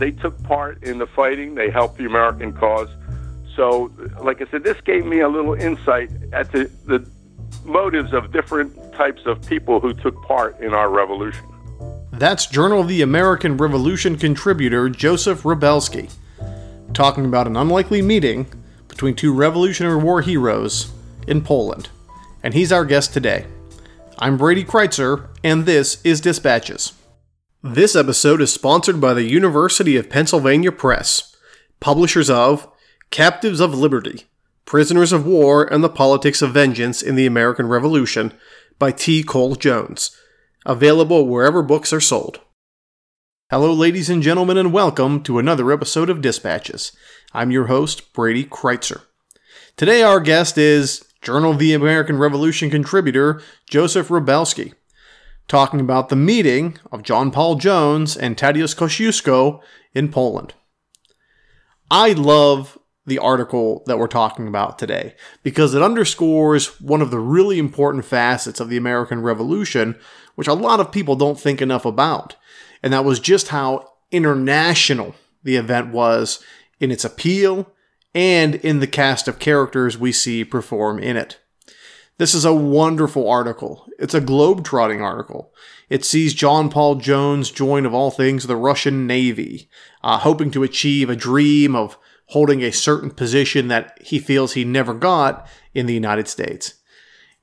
They took part in the fighting. They helped the American cause. So, like I said, this gave me a little insight at the, the motives of different types of people who took part in our revolution. That's Journal of the American Revolution contributor Joseph Wroblewski, talking about an unlikely meeting between two Revolutionary War heroes in Poland. And he's our guest today. I'm Brady Crytzer, and this is Dispatches. This episode is sponsored by the University of Pennsylvania Press, publishers of Captives of Liberty Prisoners of War and the Politics of Vengeance in the American Revolution by T. Cole Jones, available wherever books are sold. Hello, ladies and gentlemen, and welcome to another episode of Dispatches. I'm your host, Brady Crytzer. Today, our guest is Journal of the American Revolution contributor Joseph Wroblewski talking about the meeting of John Paul Jones and Tadeusz Kosciuszko in Poland. I love the article that we're talking about today because it underscores one of the really important facets of the American Revolution, which a lot of people don't think enough about. And that was just how international the event was in its appeal and in the cast of characters we see perform in it. This is a wonderful article. It's a globe-trotting article. It sees John Paul Jones join, of all things, the Russian Navy, uh, hoping to achieve a dream of holding a certain position that he feels he never got in the United States.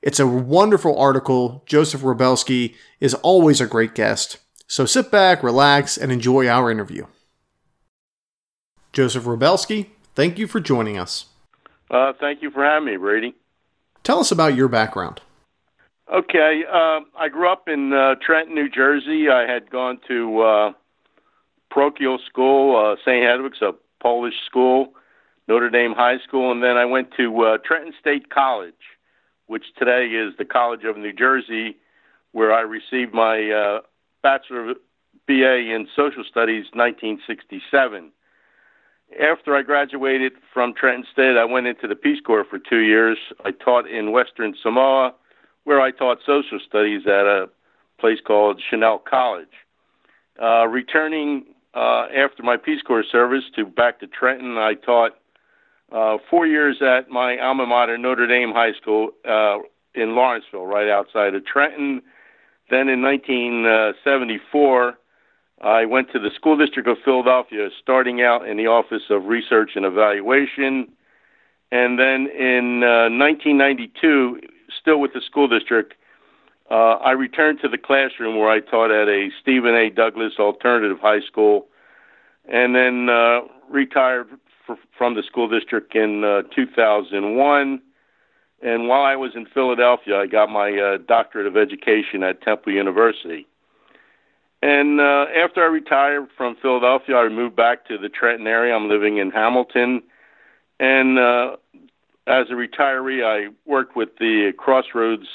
It's a wonderful article. Joseph Wroblewski is always a great guest. So sit back, relax, and enjoy our interview. Joseph Wroblewski, thank you for joining us. Uh, thank you for having me, Brady. Tell us about your background. Okay, uh, I grew up in uh, Trenton, New Jersey. I had gone to uh, parochial school, uh, St. Hedwig's, a Polish school, Notre Dame High School, and then I went to uh, Trenton State College, which today is the College of New Jersey, where I received my uh, Bachelor of BA in Social Studies 1967 after I graduated from Trenton State, I went into the Peace Corps for two years. I taught in Western Samoa, where I taught social studies at a place called Chanel College. Uh, returning uh, after my Peace Corps service to back to Trenton, I taught uh, four years at my alma mater, Notre Dame High School uh, in Lawrenceville, right outside of Trenton. Then in 1974, I went to the School District of Philadelphia, starting out in the Office of Research and Evaluation. And then in uh, 1992, still with the school district, uh, I returned to the classroom where I taught at a Stephen A. Douglas Alternative High School, and then uh, retired for, from the school district in uh, 2001. And while I was in Philadelphia, I got my uh, doctorate of education at Temple University. And uh, after I retired from Philadelphia, I moved back to the Trenton area. I'm living in Hamilton. And uh, as a retiree, I worked with the crossroads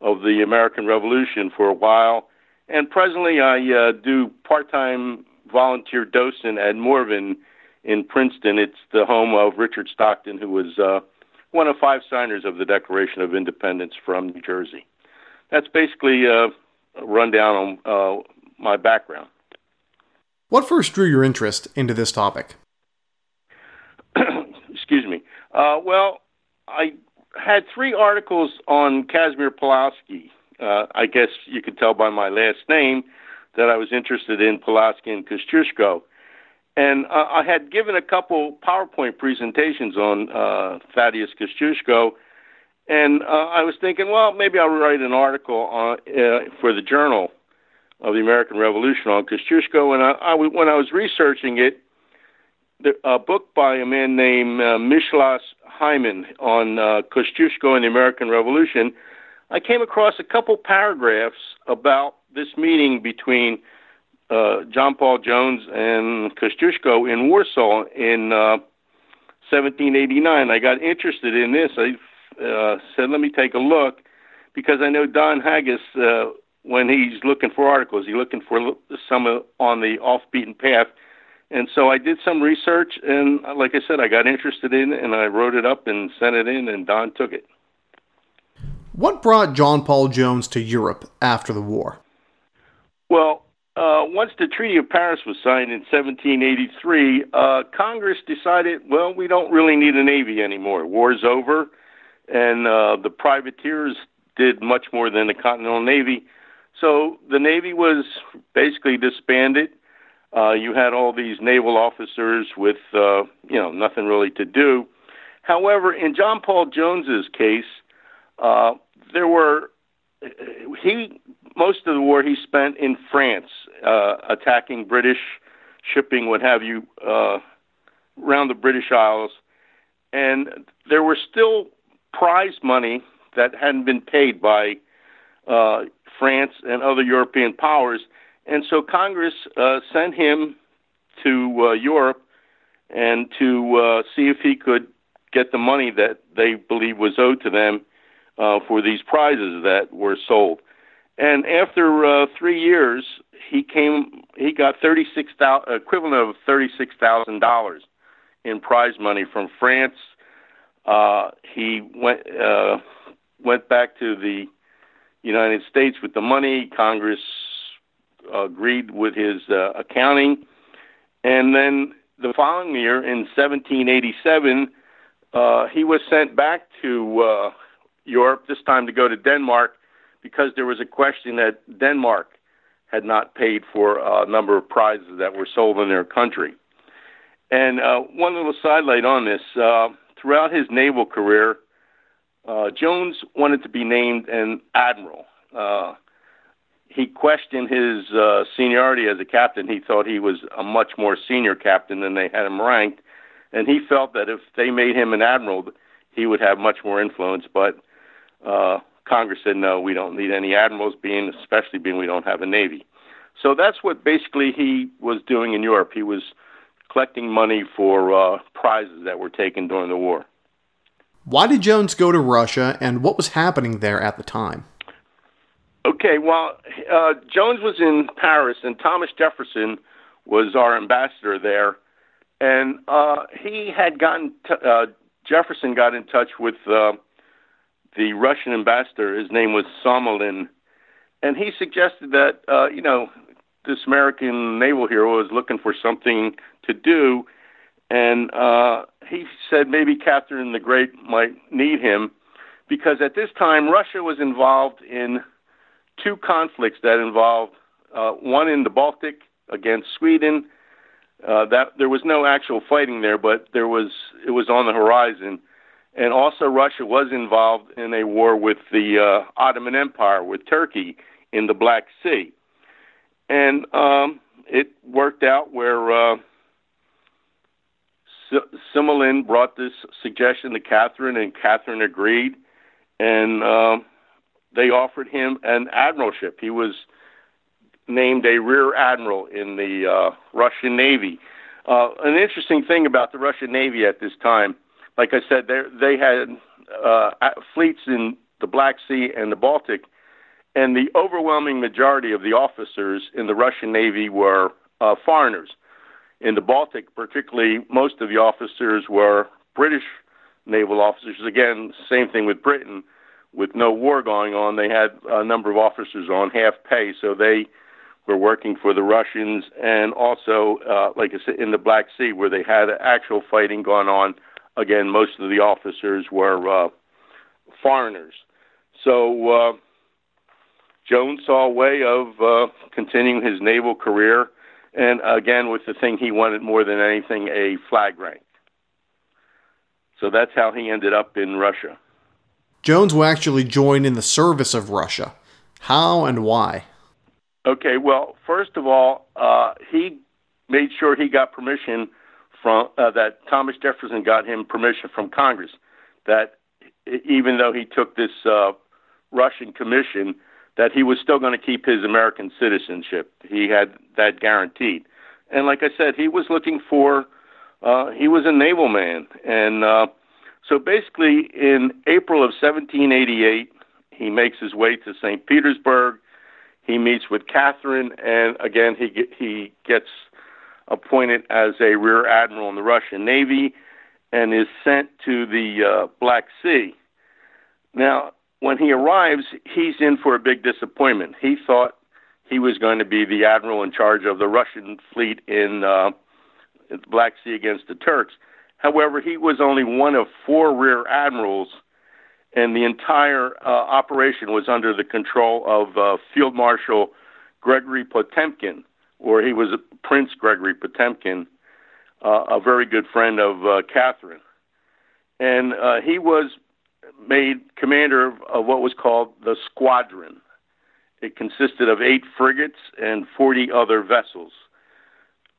of the American Revolution for a while. And presently, I uh, do part time volunteer docent at Morven in Princeton. It's the home of Richard Stockton, who was uh, one of five signers of the Declaration of Independence from New Jersey. That's basically uh, a rundown on uh, my background. What first drew your interest into this topic? Excuse me. Uh, well, I had three articles on Casimir Pulaski. Uh, I guess you could tell by my last name that I was interested in Pulaski and Kosciuszko. And uh, I had given a couple PowerPoint presentations on uh, Thaddeus Kosciuszko, and uh, I was thinking, well, maybe I'll write an article on, uh, for the journal of the American Revolution on Kosciuszko. And I, I, when I was researching it, the, a book by a man named uh, Miecislaus Haiman on uh, Kosciuszko and the American Revolution, I came across a couple paragraphs about this meeting between uh, John Paul Jones and Kosciuszko in Warsaw in uh, 1789. I got interested in this. I uh, said, let me take a look because I know Don Hagist, uh, when he's looking for articles, he's looking for some on the off beaten path. And so I did some research, and like I said, I got interested in it, and I wrote it up and sent it in, and Don took it. What brought John Paul Jones to Europe after the war? Well, uh, once the Treaty of Paris was signed in 1783, uh, Congress decided, well, we don't really need a navy anymore. War's over, and uh, the privateers did much more than the Continental Navy. So the Navy was basically disbanded. Uh, you had all these naval officers with, uh, you know, nothing really to do. However, in John Paul Jones's case, uh, there were he most of the war he spent in France, uh, attacking British shipping, what have you, uh, around the British Isles, and there were still prize money that hadn't been paid by uh, France and other European powers, and so Congress uh, sent him to uh, Europe and to uh, see if he could get the money that they believed was owed to them uh, for these prizes that were sold. And after uh, three years, he came. He got thirty six thousand equivalent of thirty six thousand dollars in prize money from France. Uh, he went uh, went back to the United States with the money. Congress agreed with his uh, accounting, and then the following year, in 1787, uh, he was sent back to uh, Europe. This time to go to Denmark because there was a question that Denmark had not paid for a number of prizes that were sold in their country. And uh, one little sidelight on this uh, throughout his naval career, uh, Jones wanted to be named an admiral. Uh, he questioned his uh, seniority as a captain. He thought he was a much more senior captain than they had him ranked. And he felt that if they made him an admiral, he would have much more influence. But uh, Congress said, no, we don't need any admirals, being especially being we don't have a navy. So that's what basically he was doing in Europe. He was collecting money for uh, prizes that were taken during the war. Why did Jones go to Russia, and what was happening there at the time? Okay, well, uh, Jones was in Paris, and Thomas Jefferson was our ambassador there, and uh, he had gotten t- uh, Jefferson got in touch with uh, the Russian ambassador. His name was Simolin, and he suggested that uh, you know this American naval hero was looking for something to do, and uh, he said maybe Catherine the Great might need him because at this time Russia was involved in two conflicts that involved uh, one in the Baltic against Sweden. Uh, that there was no actual fighting there, but there was it was on the horizon and also Russia was involved in a war with the uh, Ottoman Empire with Turkey in the Black Sea, and um, it worked out where uh, Simolin brought this suggestion to Catherine, and Catherine agreed, and uh, they offered him an admiralship. He was named a rear admiral in the uh, Russian Navy. Uh, an interesting thing about the Russian Navy at this time like I said, they they had uh, fleets in the Black Sea and the Baltic, and the overwhelming majority of the officers in the Russian Navy were uh, foreigners. In the Baltic, particularly, most of the officers were British naval officers. Again, same thing with Britain. With no war going on, they had a number of officers on half pay, so they were working for the Russians, and also, uh, like I said, in the Black Sea, where they had actual fighting going on again, most of the officers were uh, foreigners. So uh, Jones saw a way of uh, continuing his naval career, and again, with the thing he wanted more than anything, a flag rank. So that's how he ended up in Russia. Jones will actually join in the service of Russia. How and why? Okay, well, first of all, uh, he made sure he got permission from uh, that Thomas Jefferson got him permission from Congress that even though he took this uh, Russian commission, that he was still going to keep his American citizenship. He had that guaranteed. And like I said, he was looking for, uh, he was a naval man. And uh, so basically, in April of 1788, he makes his way to St. Petersburg. He meets with Catherine, and again, he he gets appointed as a rear admiral in the Russian Navy, and is sent to the uh, Black Sea. Now, when he arrives, he's in for a big disappointment. He thought he was going to be the admiral in charge of the Russian fleet in uh, the Black Sea against the Turks. However, he was only one of four rear admirals, and the entire uh, operation was under the control of uh, Field Marshal Gregory Potemkin, or he was Prince Gregory Potemkin, uh, a very good friend of uh, Catherine. And uh, he was made commander of, of what was called the squadron. It consisted of eight frigates and 40 other vessels.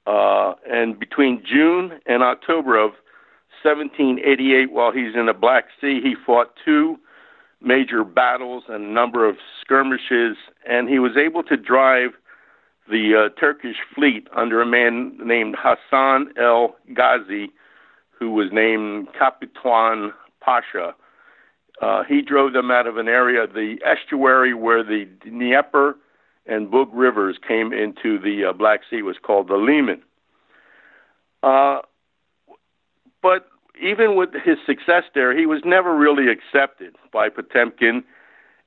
Uh, and between June and October of 1788, while he's in the Black Sea, he fought two major battles and a number of skirmishes, and he was able to drive the uh, Turkish fleet under a man named Hassan el Ghazi, who was named Kapitan Pasha. Uh, he drove them out of an area, the estuary where the Dnieper and Bug rivers came into the uh, Black Sea, was called the Liman. Uh, but even with his success there, he was never really accepted by Potemkin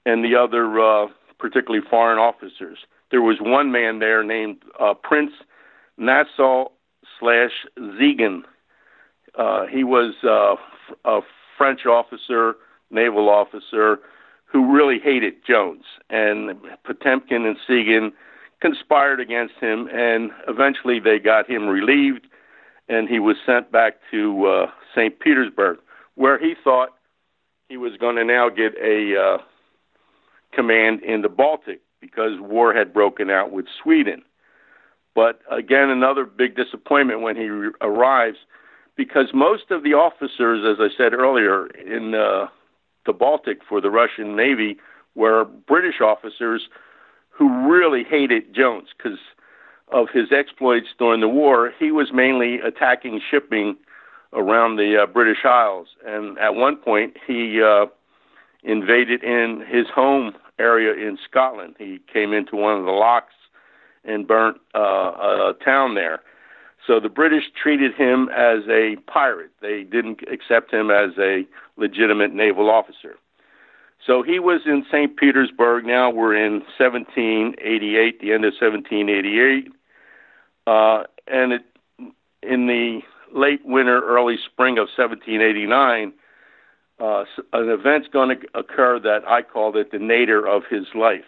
and the other, uh, particularly foreign officers. There was one man there named uh, Prince Nassau slash Siegen. Uh, he was uh, a French officer naval officer who really hated Jones. And Potemkin and Siegen conspired against him, and eventually they got him relieved, and he was sent back to uh, St. Petersburg, where he thought he was going to now get a uh, command in the Baltic because war had broken out with Sweden. But again, another big disappointment when he re- arrives because most of the officers, as I said earlier, in uh, the Baltic for the Russian Navy were British officers who really hated Jones because of his exploits during the war. He was mainly attacking shipping around the uh, British Isles, and at one point he uh, invaded in his home area in Scotland. He came into one of the locks and burnt uh, a town there. So the British treated him as a pirate. They didn't accept him as a legitimate naval officer. So he was in St. Petersburg. Now we're in 1788, the end of 1788. Uh, and it, in the late winter, early spring of 1789, uh, an event's going to occur that I called it the nadir of his life.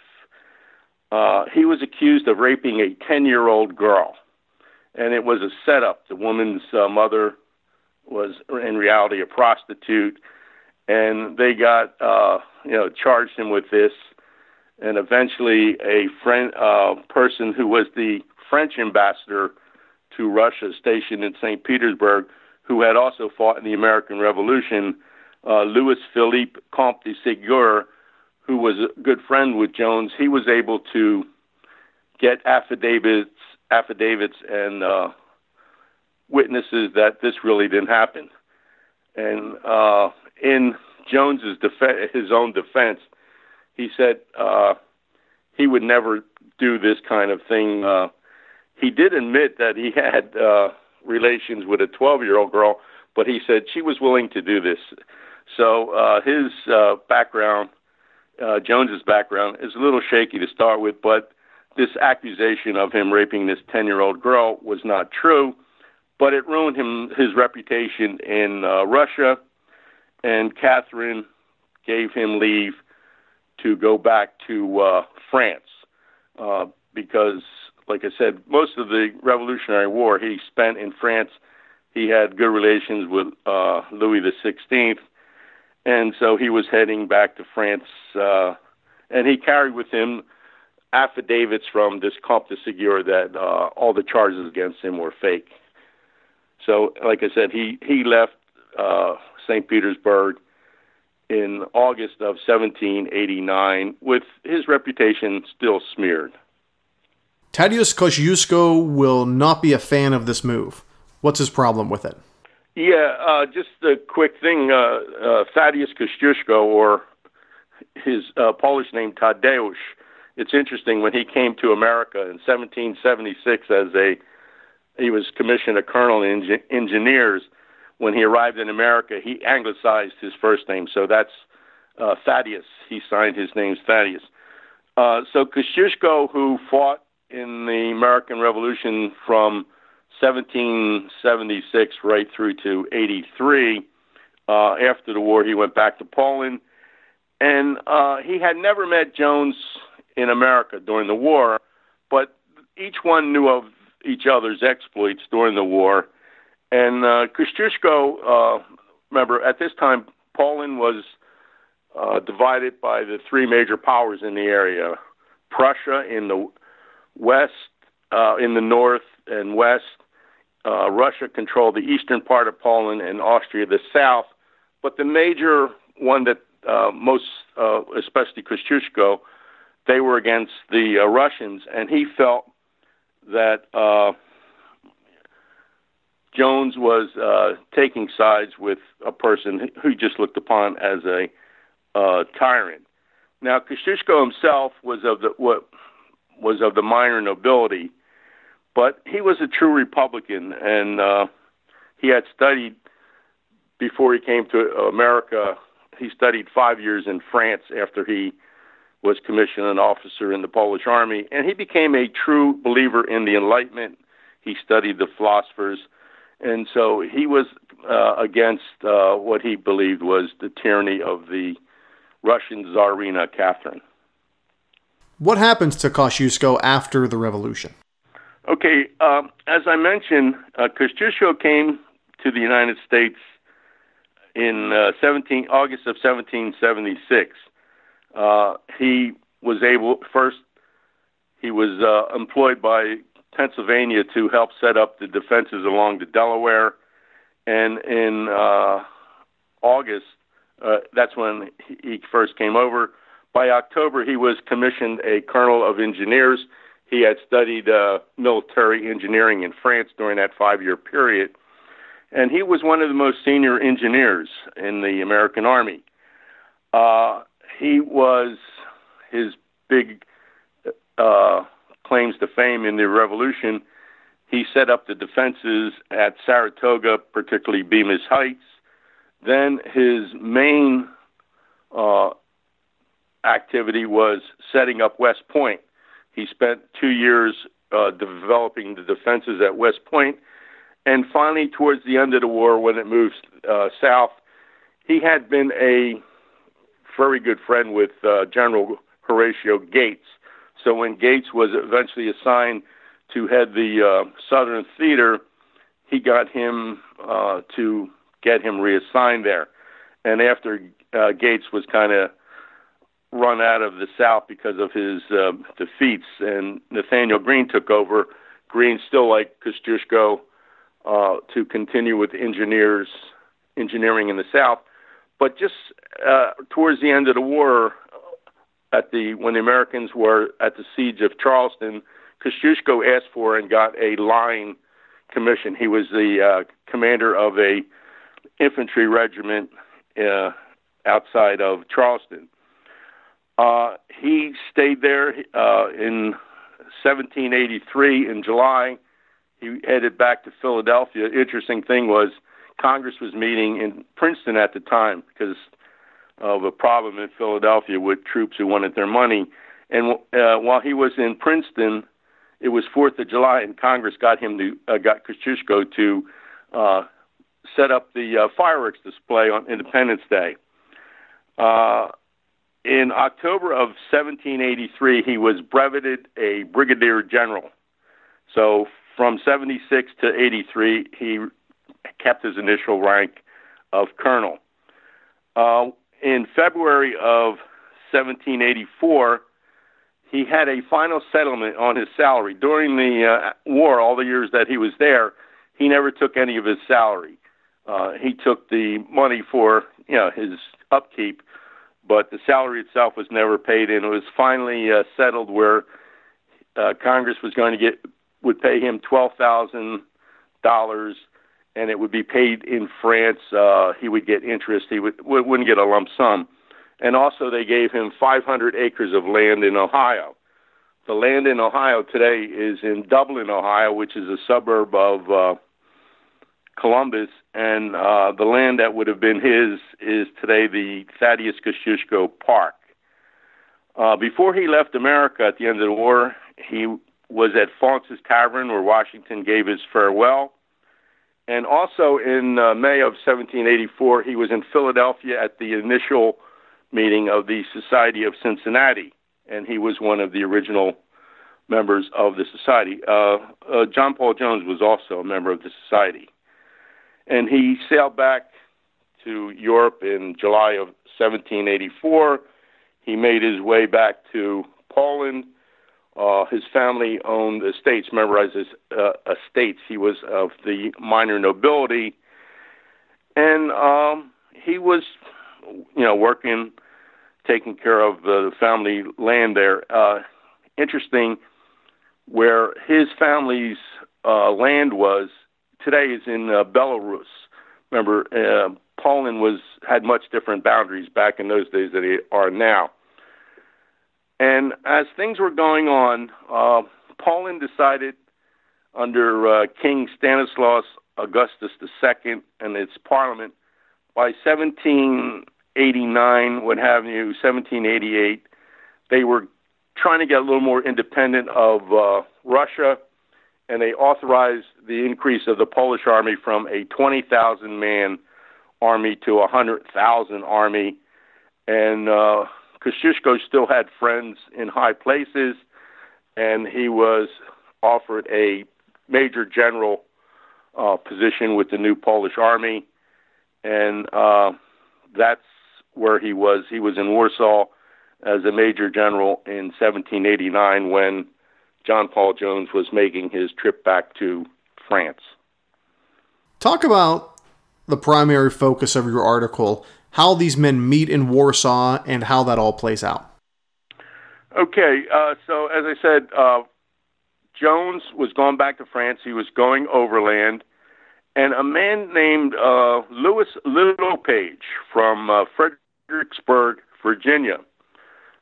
Uh, he was accused of raping a 10 year old girl and it was a setup. The woman's uh, mother was in reality a prostitute, and they got uh, you know charged him with this, and eventually a friend uh, person who was the French ambassador to Russia, stationed in St. Petersburg, who had also fought in the American Revolution, uh, Louis Philippe Comte de Segur, who was a good friend with Jones, he was able to get affidavits affidavits and uh, witnesses that this really didn't happen. And uh, in Jones's def- his own defense, he said uh, he would never do this kind of thing. Uh, he did admit that he had uh, relations with a 12-year-old girl, but he said she was willing to do this. So uh, his uh, background, uh, Jones's background, is a little shaky to start with, but this accusation of him raping this 10 year old girl was not true, but it ruined him his reputation in uh, Russia, and Catherine gave him leave to go back to uh, France uh, because, like I said, most of the Revolutionary War he spent in France. He had good relations with uh, Louis the Sixteenth, and so he was heading back to France. Uh, and he carried with him affidavits from this Comte de Segur that uh, all the charges against him were fake. So, like I said, he he left uh, St. Petersburg, in August of 1789, with his reputation still smeared. Tadeusz Kosciuszko will not be a fan of this move. What's his problem with it? Yeah, uh, just a quick thing. Uh, uh, Thaddeus Kosciuszko, or his uh, Polish name Tadeusz, it's interesting when he came to America in 1776 as a he was commissioned a colonel in engineers. When he arrived in America, he anglicized his first name, so that's uh, Thaddeus. He signed his name Thaddeus. Uh, so Kosciuszko, who fought in the American Revolution from 1776 right through to 83. Uh, after the war, he went back to Poland, and uh, he had never met Jones in America during the war, but each one knew of each other's exploits during the war. And uh, Kosciuszko, uh, remember, at this time, Poland was uh, divided by the three major powers in the area Prussia in the west, uh, in the north and west. Uh, Russia controlled the eastern part of Poland and Austria the south. But the major one that uh, most, uh, especially Kosciuszko, they were against the uh, Russians, and he felt that uh, Jones was uh, taking sides with a person who just looked upon as a uh, tyrant. Now, Kosciuszko himself was of the what was of the minor nobility, but he was a true Republican, and uh, he had studied before he came to America. He studied five years in France after he was commissioned an officer in the Polish army, and he became a true believer in the Enlightenment. He studied the philosophers, and so he was uh, against uh, what he believed was the tyranny of the Russian Tsarina Catherine. What happens to Kosciuszko after the revolution? Okay, um, as I mentioned, uh, Kosciuszko came to the United States in uh, 17 August of 1776. Uh, he was able first. He was uh, employed by Pennsylvania to help set up the defenses along the Delaware, and in uh, August, uh, that's when he first came over. By October, he was commissioned a colonel of engineers. He had studied uh, military engineering in France during that five-year period, and he was one of the most senior engineers in the American Army. Uh, he was his big uh, claims to fame in the Revolution. He set up the defenses at Saratoga, particularly Bemis Heights. Then his main uh, activity was setting up West Point. He spent two years uh, developing the defenses at West Point. And finally, towards the end of the war, when it moved uh, south, he had been a very good friend with uh, General Horatio Gates. So when Gates was eventually assigned to head the uh, Southern Theater, he got him uh, to get him reassigned there. And after uh, Gates was kind of run out of the South because of his uh, defeats, and Nathaniel Greene took over. Greene still liked Kosciuszko uh, to continue with engineers engineering in the South, but just uh, towards the end of the war, at the when the Americans were at the siege of Charleston, Kosciuszko asked for and got a line commission. He was the uh, commander of a infantry regiment uh, outside of Charleston. Uh, he stayed there uh, in 1783 in July. He headed back to Philadelphia. Interesting thing was Congress was meeting in Princeton at the time because of a problem in Philadelphia with troops who wanted their money. And uh, while he was in Princeton, it was Fourth of July, and Congress got him to uh, got Kosciuszko to uh, set up the uh, fireworks display on Independence Day. Uh, in October of 1783, he was breveted a brigadier general. So from 76 to 83, he kept his initial rank of colonel. Uh, in February of 1784, he had a final settlement on his salary. During the uh, war, all the years that he was there, he never took any of his salary. uh, he took the money for you know his upkeep, but the salary itself was never paid, and it was finally uh, settled where uh, Congress was going to get would pay him twelve thousand dollars, and it would be paid in France. Uh, he would get interest. He would wouldn't get a lump sum, and also they gave him 500 acres of land in Ohio. The land in Ohio today is in Dublin, Ohio, which is a suburb of uh, Columbus, and uh, the land that would have been his is today the Thaddeus Kosciuszko Park. Uh, before he left America at the end of the war, he was at Fraunces Tavern where Washington gave his farewell. And also in uh, May of 1784, he was in Philadelphia at the initial meeting of the Society of Cincinnati, and he was one of the original members of the society. Uh, uh, John Paul Jones was also a member of the society. And he sailed back to Europe in July of 1784. He made his way back to Poland. Uh, his family owned estates. Remember, as his uh, estates, he was of the minor nobility, and um, he was, you know, working, taking care of the family land there. Uh, interesting, where his family's uh, land was today is in uh, Belarus. Remember, uh, Poland was had much different boundaries back in those days than they are now. And as things were going on, uh, Poland decided under uh, King Stanislaus Augustus II and its parliament by 1789, what have you, 1788, they were trying to get a little more independent of uh, Russia and they authorized the increase of the Polish army from a 20,000 man army to a 100,000 army. And uh, Kosciuszko still had friends in high places, and he was offered a major general uh, position with the new Polish army. And uh, that's where he was. He was in Warsaw as a major general in 1789 when John Paul Jones was making his trip back to France. Talk about the primary focus of your article, how these men meet in Warsaw, and how that all plays out. Okay, uh, so as I said, uh, Jones was going back to France. He was going overland, and a man named uh, Lewis Littlepage from uh, Fredericksburg, Virginia.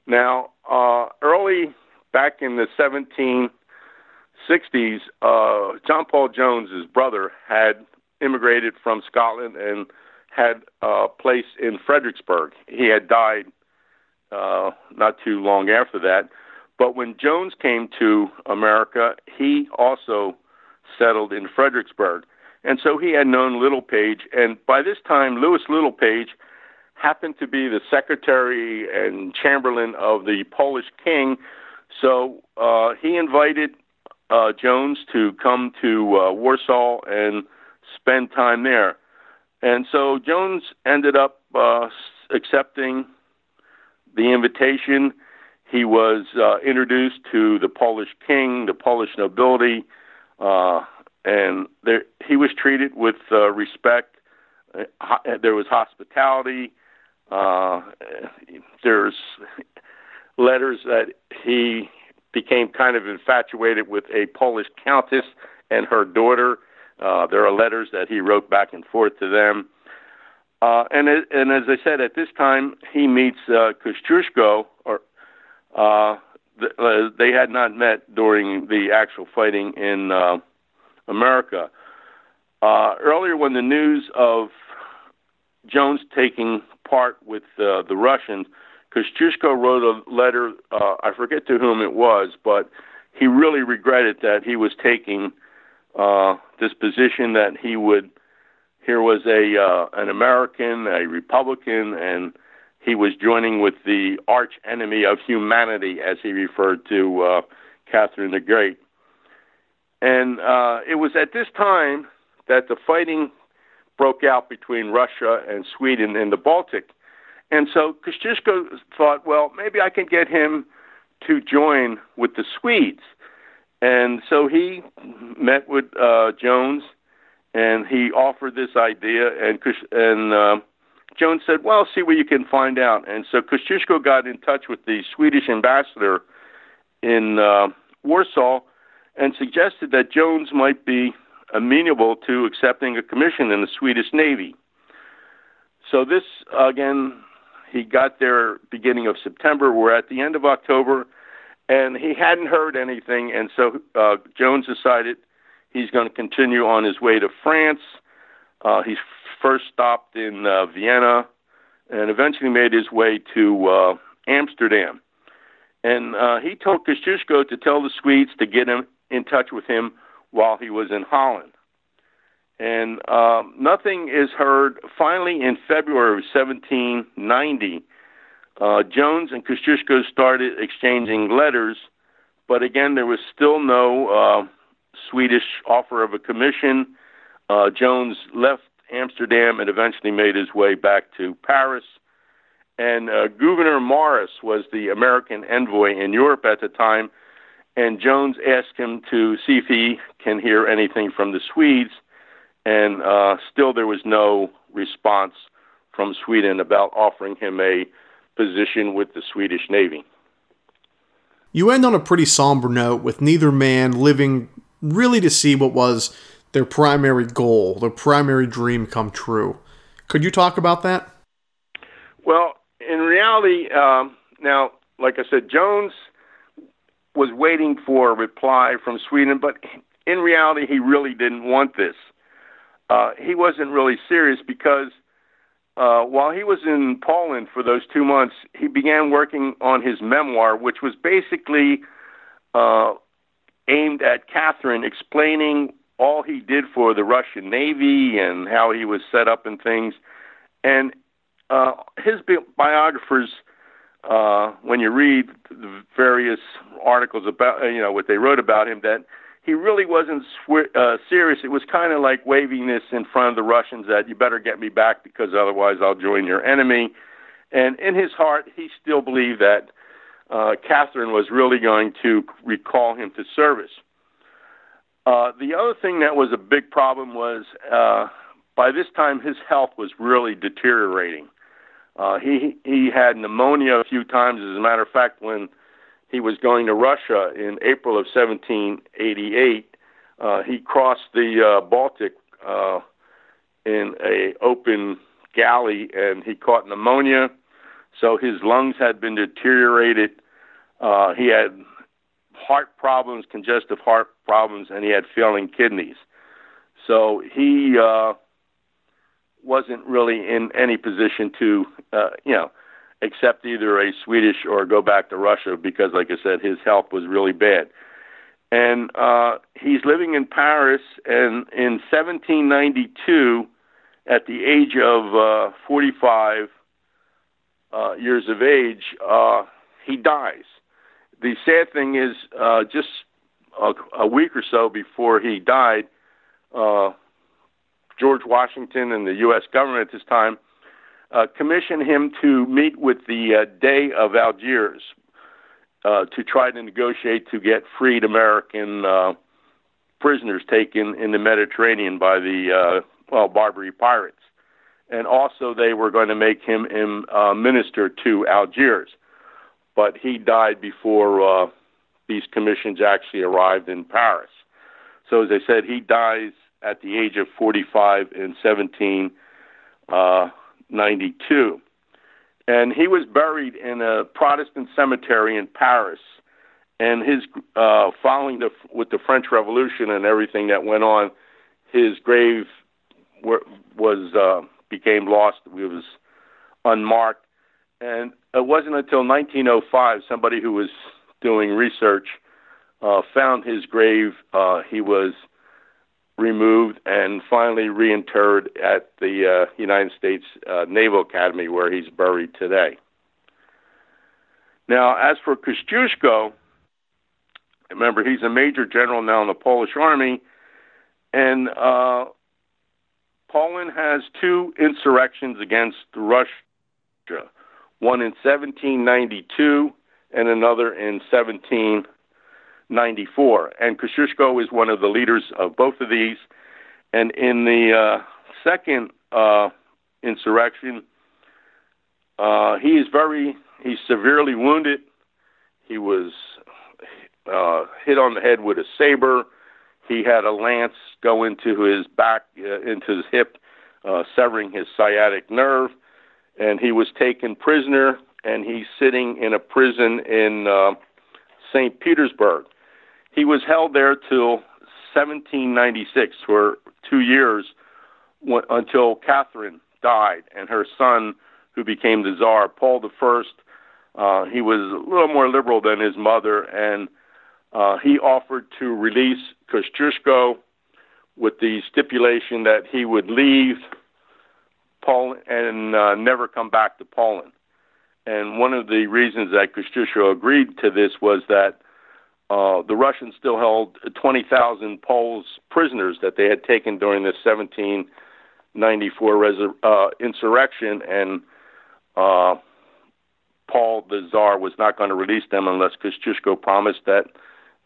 Now, uh, early back in the 1760s, uh, John Paul Jones's brother, had immigrated from Scotland and had a place in Fredericksburg. He had died uh, not too long after that. But when Jones came to America, he also settled in Fredericksburg. And so he had known Littlepage. And by this time, Lewis Littlepage happened to be the secretary and chamberlain of the Polish king so uh, he invited uh, Jones to come to uh, Warsaw and spend time there. And so Jones ended up uh, accepting the invitation. He was uh, introduced to the Polish king, the Polish nobility, uh, and there, he was treated with uh, respect. Uh, there was hospitality. Uh, there's letters that he became kind of infatuated with a Polish countess and her daughter. Uh, there are letters that he wrote back and forth to them. Uh, and and as I said, at this time he meets uh, Kosciuszko, or uh, the, uh, they had not met during the actual fighting in uh, America. Uh, earlier, when the news of Jones taking part with uh, the Russians Kosciuszko wrote a letter. Uh, I forget to whom it was, but he really regretted that he was taking uh, this position. That he would. Here was a uh, an American, a Republican, and he was joining with the arch enemy of humanity, as he referred to uh, Catherine the Great. And uh, it was at this time that the fighting broke out between Russia and Sweden in the Baltic and so Kosciuszko thought, well, maybe I can get him to join with the Swedes. And so he met with uh, Jones, and he offered this idea, and and uh, Jones said, "Well, see what you can find out." And so Kosciuszko got in touch with the Swedish ambassador in uh, Warsaw and suggested that Jones might be amenable to accepting a commission in the Swedish Navy. So this again, he got there beginning of September. We're at the end of October, and he hadn't heard anything, and so uh, Jones decided he's going to continue on his way to France. Uh, he first stopped in uh, Vienna, and eventually made his way to uh, Amsterdam. And uh, he told Kosciuszko to tell the Swedes to get him in touch with him while he was in Holland. And um, nothing is heard. Finally, in February of 1790, uh, Jones and Kosciuszko started exchanging letters, but again, there was still no uh, Swedish offer of a commission. Uh, Jones left Amsterdam and eventually made his way back to Paris. And uh, Gouverneur Morris was the American envoy in Europe at the time, and Jones asked him to see if he can hear anything from the Swedes, and uh, still there was no response from Sweden about offering him a position with the Swedish Navy. You end on a pretty somber note with neither man living really to see what was their primary goal, their primary dream come true. Could you talk about that? Well, in reality, um, now, like I said, Jones was waiting for a reply from Sweden, but in reality, he really didn't want this. Uh, he wasn't really serious because uh, while he was in Poland for those two months, he began working on his memoir, which was basically uh, aimed at Catherine, explaining all he did for the Russian Navy and how he was set up and things. And uh, his bi- biographers, uh, when you read the various articles about, you know, what they wrote about him, that he really wasn't uh, serious. It was kind of like waving this in front of the Russians that you better get me back because otherwise I'll join your enemy. And in his heart, he still believed that uh, Catherine was really going to recall him to service. Uh, the other thing that was a big problem was uh, by this time his health was really deteriorating. Uh, he he had pneumonia a few times. As a matter of fact, when he was going to Russia in April of 1788, uh, he crossed the uh, Baltic uh, in a open galley, and he caught pneumonia. So his lungs had been deteriorated. Uh, he had heart problems, congestive heart problems, and he had failing kidneys. So he uh, wasn't really in any position to, uh, you know, accept either a Swedish or go back to Russia because, like I said, his health was really bad. And uh, he's living in Paris, and in 1792, at the age of uh, 45 uh, years of age, uh, he dies the sad thing is, uh, just a, a week or so before he died, uh, George Washington and the U.S. government at this time uh, commissioned him to meet with the uh, Dey of Algiers uh, to try to negotiate to get freed American uh, prisoners taken in the Mediterranean by the uh, well Barbary pirates, and also they were going to make him uh, minister to Algiers but he died before uh, these commissions actually arrived in Paris. So, as I said, he dies at the age of 45 in 17. Uh, and he was buried in a Protestant cemetery in Paris. And his uh, following the with the French Revolution and everything that went on, his grave was uh, became lost. It was unmarked, and it wasn't until 1905 somebody who was doing research uh, found his grave. Uh, he was removed and finally reinterred at the uh, United States uh, Naval Academy, where he's buried today. Now, as for Kosciuszko, remember he's a major general now in the Polish army, and uh, Poland has two insurrections against Russia one in 1792 and another in 1794. And Kosciuszko is one of the leaders of both of these. And in the uh, second uh, insurrection, uh, he is very he's severely wounded. He was uh, hit on the head with a saber. He had a lance go into his back, uh, into his hip, uh, severing his sciatic nerve, and he was taken prisoner. And he's sitting in a prison in St. Petersburg. He was held there till 1796 for two years until Catherine died, and her son, who became the Tsar, Paul First, uh, he was a little more liberal than his mother, and uh, he offered to release Kosciuszko with the stipulation that he would leave Poland and uh, never come back to Poland. And one of the reasons that Kosciuszko agreed to this was that uh, the Russians still held 20,000 Poles prisoners that they had taken during the 1794 res- uh, insurrection, and uh, Paul the Tsar was not going to release them unless Kosciuszko promised that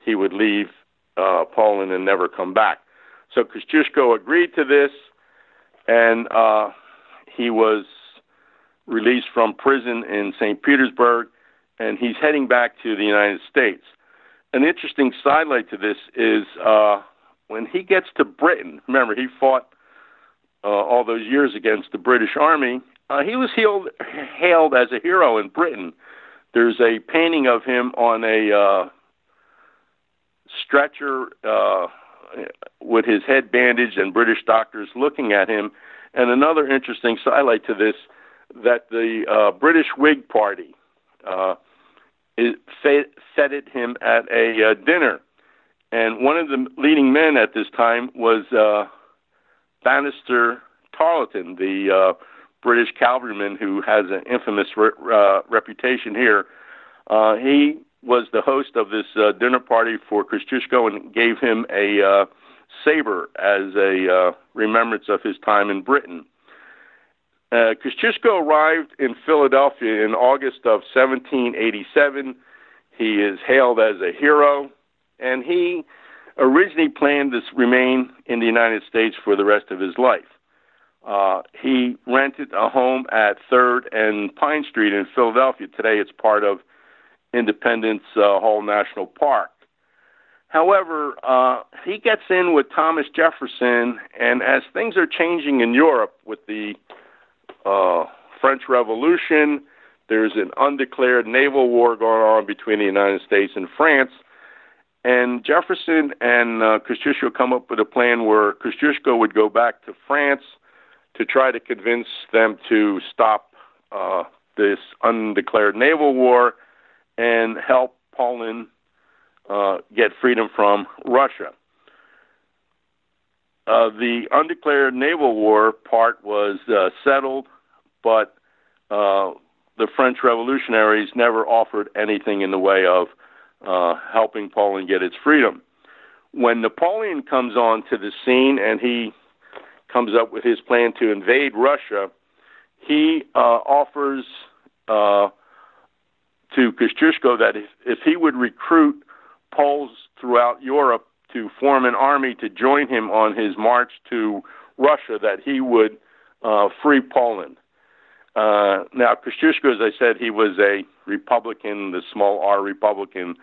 he would leave uh, Poland and never come back. So Kosciuszko agreed to this, and uh, he was released from prison in St. Petersburg, and he's heading back to the United States. An interesting sidelight to this is uh, when he gets to Britain. Remember, he fought uh, all those years against the British Army. Uh, he was hailed, hailed as a hero in Britain. There's a painting of him on a uh, stretcher uh, with his head bandaged and British doctors looking at him. And another interesting sidelight to this that the uh, British Whig Party uh, feted him at a uh, dinner. And one of the leading men at this time was uh, Banastre Tarleton, the uh, British cavalryman who has an infamous re- uh, reputation here. Uh, he was the host of this uh, dinner party for Kosciuszko and gave him a uh, saber as a uh, remembrance of his time in Britain. Uh, Kosciuszko arrived in Philadelphia in August of 1787. He is hailed as a hero, and he originally planned to remain in the United States for the rest of his life. Uh, he rented a home at 3rd and Pine Street in Philadelphia. Today it's part of Independence uh, Hall National Park. However, uh, he gets in with Thomas Jefferson, and as things are changing in Europe with the uh, French Revolution, there's an undeclared naval war going on between the United States and France. And Jefferson and uh, Kosciuszko come up with a plan where Kosciuszko would go back to France to try to convince them to stop uh, this undeclared naval war and help Poland uh, get freedom from Russia. Uh, the undeclared naval war part was uh, settled, but uh, the French revolutionaries never offered anything in the way of uh, helping Poland get its freedom. When Napoleon comes on to the scene and he comes up with his plan to invade Russia, he uh, offers uh, to Kosciuszko that if, if he would recruit Poles throughout Europe to form an army to join him on his march to Russia, that he would uh, free Poland. Uh, now, Kosciuszko, as I said, he was a Republican, the small R Republican,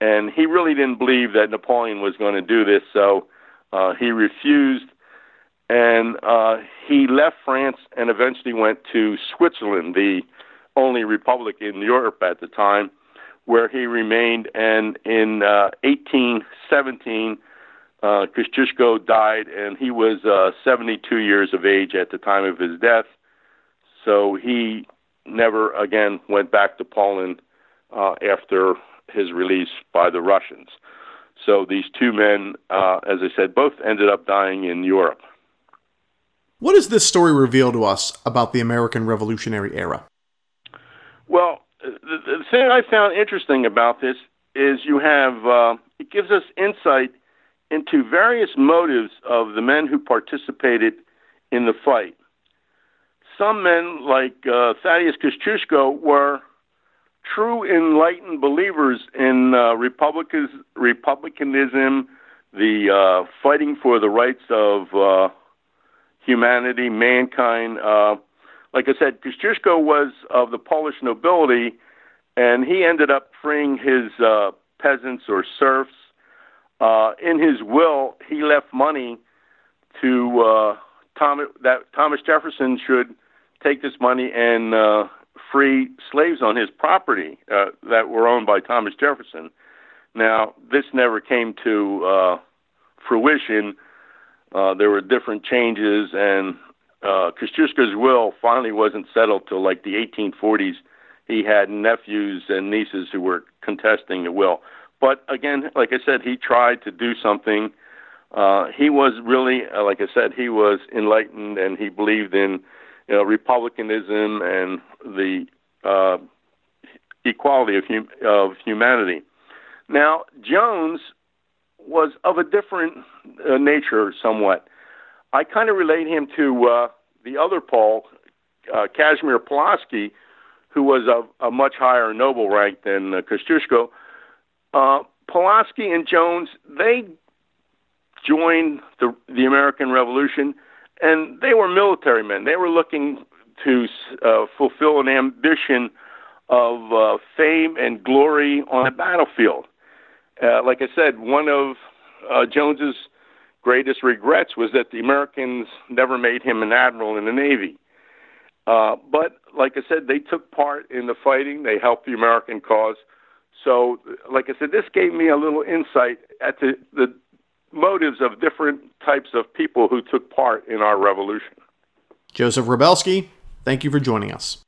and he really didn't believe that Napoleon was going to do this, so uh, he refused. And uh, he left France and eventually went to Switzerland, the only republic in Europe at the time, where he remained. And in uh, 1817, uh, Kosciuszko died, and he was uh, 72 years of age at the time of his death. So he never again went back to Poland uh, after his release by the Russians. So these two men, uh, as I said, both ended up dying in Europe. What does this story reveal to us about the American Revolutionary era? Well, the, the thing I found interesting about this is you have uh, it gives us insight into various motives of the men who participated in the fight. Some men, like uh, Thaddeus Kosciuszko, were true enlightened believers in uh, republicanism, the uh, fighting for the rights of uh, humanity, mankind. Uh, like I said, Kosciuszko was of the Polish nobility, and he ended up freeing his uh, peasants or serfs. Uh, in his will, he left money to uh, Thomas that Thomas Jefferson should take this money and uh, free slaves on his property uh, that were owned by Thomas Jefferson. Now, this never came to uh, fruition. Uh, there were different changes, and uh, Kosciuszko's will finally wasn't settled till like the 1840s. He had nephews and nieces who were contesting the will. But again, like I said, he tried to do something. Uh, he was really, uh, like I said, he was enlightened and he believed in you know, republicanism and the uh, equality of, hum- of humanity. Now, Jones was of a different uh, nature somewhat. I kind of relate him to uh, the other Paul, uh, Casimir Pulaski, who was of a much higher noble rank than uh, Kosciuszko. Uh, Pulaski and Jones, they joined the, the American Revolution, and they were military men. They were looking to uh, fulfill an ambition of uh, fame and glory on the battlefield. Uh, like I said, one of uh, Jones's greatest regrets was that the Americans never made him an admiral in the Navy. Uh, but like I said, they took part in the fighting. They helped the American cause. So, like I said, this gave me a little insight at the, the motives of different types of people who took part in our revolution. Joseph Wroblewski, thank you for joining us.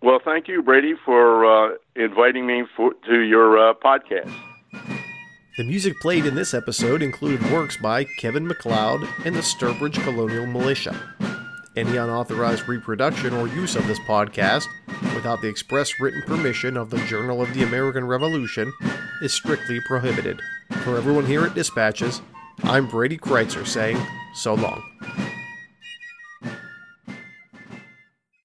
Well, thank you, Brady, for uh, inviting me for, to your uh, podcast. The music played in this episode included works by Kevin MacLeod and the Sturbridge Colonial Militia. Any unauthorized reproduction or use of this podcast, without the express written permission of the Journal of the American Revolution, is strictly prohibited. For everyone here at Dispatches, I'm Brady Crytzer saying so long.